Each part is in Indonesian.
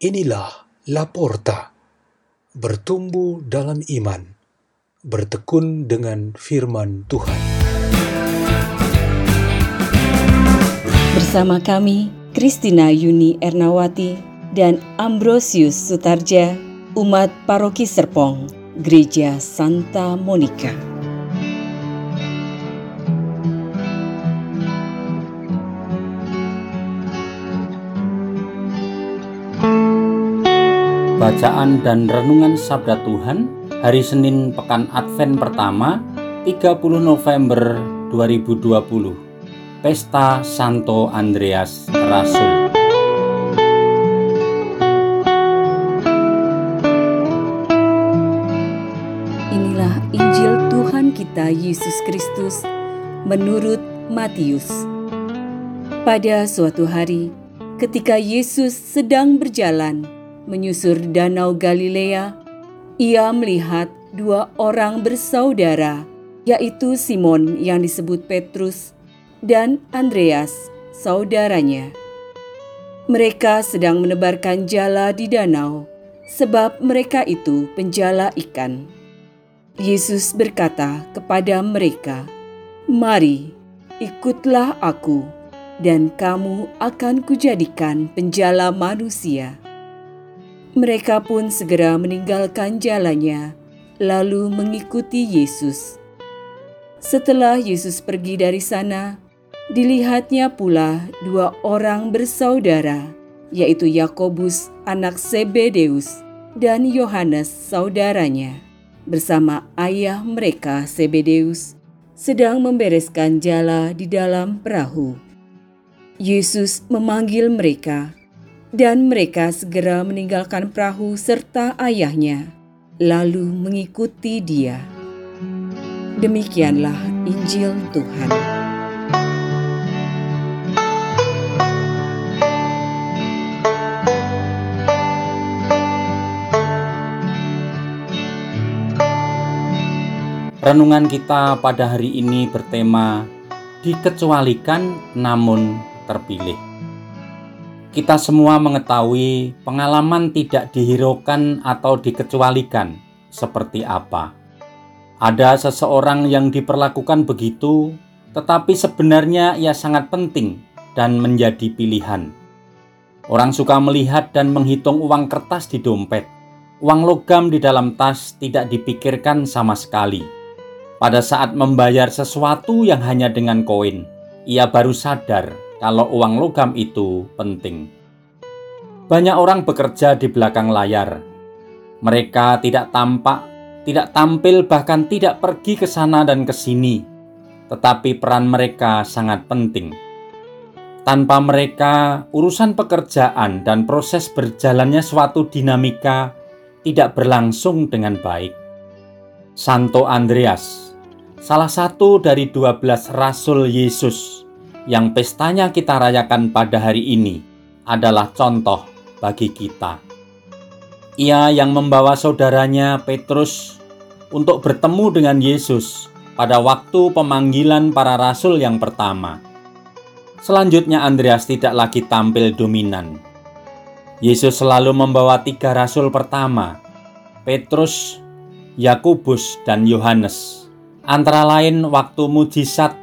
Inilah Laporta, bertumbuh dalam iman, bertekun dengan firman Tuhan. Bersama kami, Kristina Yuni Ernawati dan Ambrosius Sutarja, umat Paroki Serpong, Gereja Santa Monica. Bacaan dan Renungan Sabda Tuhan Hari Senin Pekan Advent pertama 30 November 2020 Pesta Santo Andreas Rasul Inilah Injil Tuhan kita Yesus Kristus menurut Matius. Pada suatu hari, ketika Yesus sedang berjalan menyusur Danau Galilea, ia melihat dua orang bersaudara, yaitu Simon yang disebut Petrus dan Andreas, saudaranya. Mereka sedang menebarkan jala di danau, sebab mereka itu penjala ikan. Yesus berkata kepada mereka, "Mari, ikutlah Aku, dan kamu akan kujadikan penjala manusia." Mereka pun segera meninggalkan jalannya, lalu mengikuti Yesus. Setelah Yesus pergi dari sana, dilihatnya pula dua orang bersaudara, yaitu Yakobus, anak Zebedeus, dan Yohanes, saudaranya, bersama ayah mereka Zebedeus, sedang membereskan jala di dalam perahu. Yesus memanggil mereka dan mereka segera meninggalkan perahu serta ayahnya, lalu mengikuti dia. Demikianlah Injil Tuhan. Renungan kita pada hari ini bertema dikecualikan namun terpilih. Kita semua mengetahui pengalaman tidak dihiraukan atau dikecualikan seperti apa. Ada seseorang yang diperlakukan begitu, tetapi sebenarnya ia sangat penting dan menjadi pilihan. Orang suka melihat dan menghitung uang kertas di dompet. Uang logam di dalam tas tidak dipikirkan sama sekali pada saat membayar sesuatu yang hanya dengan koin, ia baru sadar kalau uang logam itu penting. Banyak orang bekerja di belakang layar. Mereka tidak tampak, tidak tampil, bahkan tidak pergi ke sana dan ke sini. Tetapi peran mereka sangat penting. Tanpa mereka, urusan pekerjaan dan proses berjalannya suatu dinamika tidak berlangsung dengan baik. Santo Andreas salah satu dari 12 rasul Yesus yang pestanya kita rayakan pada hari ini adalah contoh bagi kita. Ia yang membawa saudaranya Petrus untuk bertemu dengan Yesus pada waktu pemanggilan para rasul yang pertama. Selanjutnya Andreas tidak lagi tampil dominan. Yesus selalu membawa tiga rasul pertama, Petrus, Yakobus, dan Yohanes antara lain waktu mujizat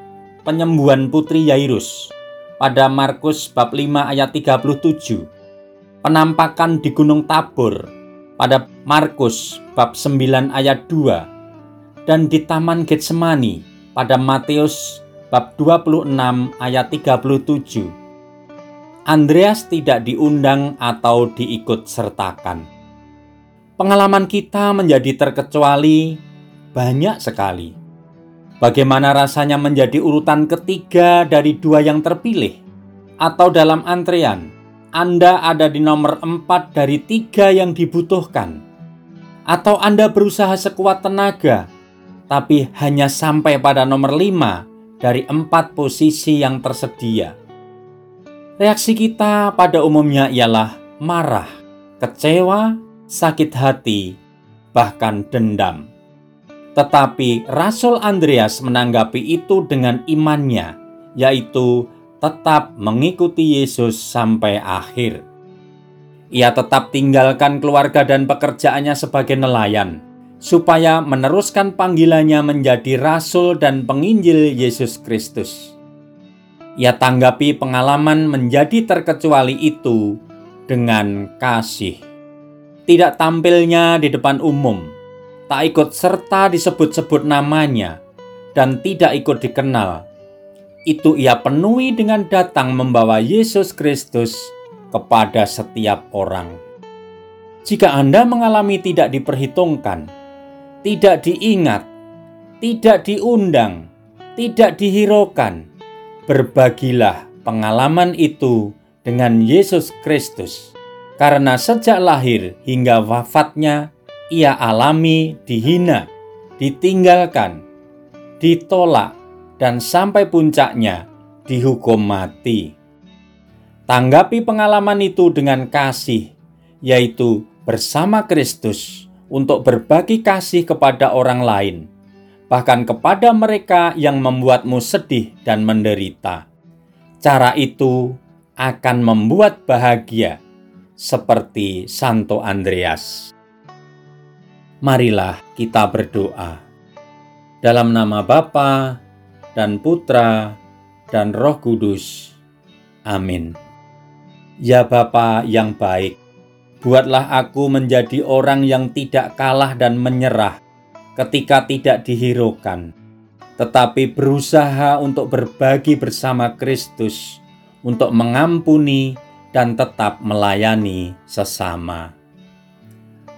penyembuhan putri Yairus pada Markus bab 5 ayat 37, penampakan di Gunung Tabor pada Markus bab 9 ayat 2, dan di Taman Getsemani pada Matius bab 26 ayat 37. Andreas tidak diundang atau diikut sertakan. Pengalaman kita menjadi terkecuali banyak sekali Bagaimana rasanya menjadi urutan ketiga dari dua yang terpilih? Atau dalam antrean, Anda ada di nomor empat dari tiga yang dibutuhkan? Atau Anda berusaha sekuat tenaga, tapi hanya sampai pada nomor lima dari empat posisi yang tersedia? Reaksi kita pada umumnya ialah marah, kecewa, sakit hati, bahkan dendam. Tetapi Rasul Andreas menanggapi itu dengan imannya, yaitu tetap mengikuti Yesus sampai akhir. Ia tetap tinggalkan keluarga dan pekerjaannya sebagai nelayan, supaya meneruskan panggilannya menjadi rasul dan penginjil Yesus Kristus. Ia tanggapi pengalaman menjadi terkecuali itu dengan kasih. Tidak tampilnya di depan umum, tak ikut serta disebut-sebut namanya, dan tidak ikut dikenal. Itu ia penuhi dengan datang membawa Yesus Kristus kepada setiap orang. Jika Anda mengalami tidak diperhitungkan, tidak diingat, tidak diundang, tidak dihiraukan, berbagilah pengalaman itu dengan Yesus Kristus, karena sejak lahir hingga wafatnya ia alami dihina, ditinggalkan, ditolak, dan sampai puncaknya dihukum mati. Tanggapi pengalaman itu dengan kasih, yaitu bersama Kristus untuk berbagi kasih kepada orang lain, bahkan kepada mereka yang membuatmu sedih dan menderita. Cara itu akan membuat bahagia, seperti Santo Andreas. Marilah kita berdoa. Dalam nama Bapa dan Putra dan Roh Kudus. Amin. Ya Bapa yang baik, buatlah aku menjadi orang yang tidak kalah dan menyerah ketika tidak dihiraukan, tetapi berusaha untuk berbagi bersama Kristus, untuk mengampuni dan tetap melayani sesama.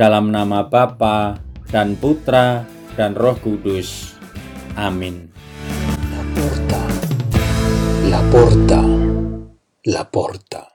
Dalam nama Bapa dan Putra dan Roh Kudus. Amin. La porta, la porta. la porta.